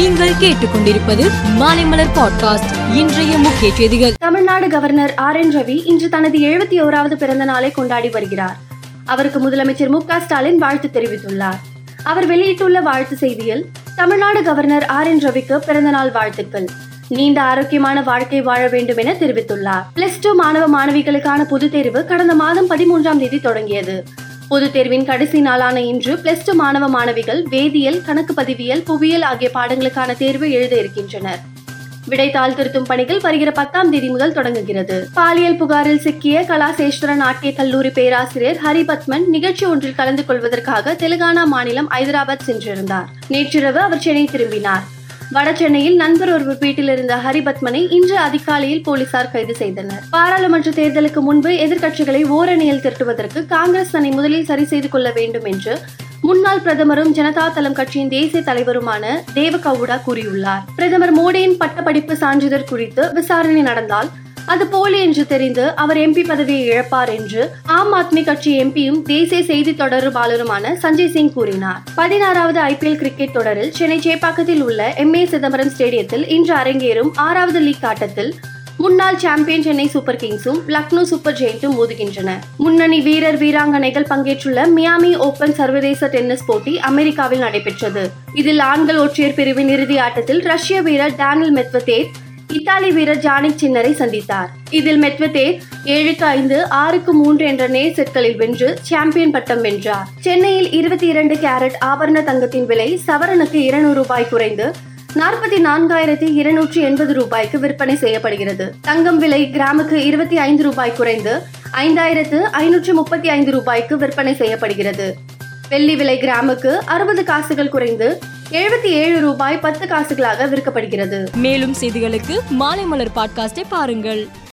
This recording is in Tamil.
நீங்கள் கேட்டுக்கொண்டிருப்பது மாலைமலர் பாட்காஸ்ட். இன்றைய முக்கிய செய்திகள். Tamil Nadu governor R N Ravi இன்று தனது எழுபத்தி ஓராவது பிறந்த நாளை கொண்டாடி வருகிறார். அவருக்கு முதலமைச்சர் மு க ஸ்டாலின் வாழ்த்து தெரிவித்துள்ளார். அவர் வெளியிட்டுள்ள வாழ்த்து செய்தியில் தமிழ்நாடு கவர்னர் ஆர் என் ரவிக்கு பிறந்த நாள் வாழ்த்துக்கள். நீண்ட ஆரோக்கியமான வாழ்க்கை வாழ வேண்டும் என தெரிவித்துள்ளார். பிளஸ் டூ மாணவ மாணவிகளுக்கான பொதுத் தேர்வு கடந்த மாதம் பதிமூன்றாம் தேதி தொடங்கியது. பொதுத் தேர்வின் கடைசி நாளான இன்று பிளஸ் டூ மாணவ மாணவிகள் வேதியியல் கணக்கு பதிவியல் புவியியல் ஆகிய பாடங்களுக்கான தேர்வு எழுத இருக்கின்றனர். விடைத்தாள் திருத்தும் பணிகள் வருகிற பத்தாம் தேதி முதல் தொடங்குகிறது. பாலியல் புகாரில் சிக்கிய கலாசேஸ்வரன் நாட்டிய கல்லூரி பேராசிரியர் ஹரிபத்மன் நிகழ்ச்சி ஒன்றில் கலந்து கொள்வதற்காக தெலுங்கானா மாநிலம் ஐதராபாத் சென்றிருந்தார். நேற்றிரவு அவர் சென்னை திரும்பினார். வடசென்னையில் நண்பர் ஒருவர் வீட்டில் இருந்த ஹரிபத்மனை இன்று அதிகாலையில் போலீசார் கைது செய்தனர். பாராளுமன்ற தேர்தலுக்கு முன்பு எதிர்க்கட்சிகளை ஓரணியில் திரட்டுவதற்கு காங்கிரஸ் தன்னை முதலில் சரி செய்து கொள்ள வேண்டும் என்று முன்னாள் பிரதமரும் ஜனதா தளம் கட்சியின் தேசிய தலைவருமான தேவகவுடா கூறியுள்ளார். பிரதமர் மோடியின் பட்டப்படிப்பு சான்றிதழ் குறித்து விசாரணை நடந்தால் அது போலி என்று தெரிந்து அவர் எம்பி பதவியை இழப்பார் என்று ஆம் ஆத்மி கட்சி எம்பியும் தேசிய செய்தி தொடர்பாளருமான சஞ்சய் சிங் கூறினார். பதினாறாவது ஐபிஎல் கிரிக்கெட் தொடரில் சென்னை சேப்பாக்கத்தில் உள்ள எம் ஏ சிதம்பரம் ஸ்டேடியத்தில் இன்று அரங்கேறும் ஆறாவது லீக் ஆட்டத்தில் முன்னாள் சாம்பியன் சென்னை சூப்பர் கிங்ஸும் லக்னோ சூப்பர் ஜெயின்ட்டும் மோதுகின்றன. முன்னணி வீரர் வீராங்கனைகள் பங்கேற்றுள்ள மியாமி ஓபன் சர்வதேச டென்னிஸ் போட்டி அமெரிக்காவில் நடைபெற்றது. இதில் ஆண்கள் ஒற்றையர் பிரிவின் இறுதி ஆட்டத்தில் ரஷ்ய வீரர் டேனில் மெத்வதேவ் இத்தாலி வீரர் ஜானிக் சின்னரை சந்தித்தார். இதில் மெத்வதே ஏழுக்கு ஐந்து ஆறுக்கு மூன்று என்ற நேர் செட்களில் வென்று சாம்பியன் பட்டம் வென்றார். சென்னையில் இருபத்தி இரண்டு கேரட் ஆபரண தங்கத்தின் விலை சவரனுக்கு இருநூறு ரூபாய் குறைந்து நாற்பத்தி நான்காயிரத்தி இருநூற்றி எண்பது ரூபாய்க்கு விற்பனை செய்யப்படுகிறது. தங்கம் விலை கிராமுக்கு இருபத்தி ஐந்து ரூபாய் குறைந்து ஐந்தாயிரத்து ஐநூற்று முப்பத்தி ஐந்து ரூபாய்க்கு விற்பனை செய்யப்படுகிறது. வெள்ளி விலை கிராமுக்கு அறுபது காசுகள் குறைந்து எழுபத்தி ஏழு ரூபாய் பத்து காசுகளாக விற்கப்படுகிறது. மேலும் செய்திகளுக்கு மாலை மலர் பாட்காஸ்டை பாருங்கள்.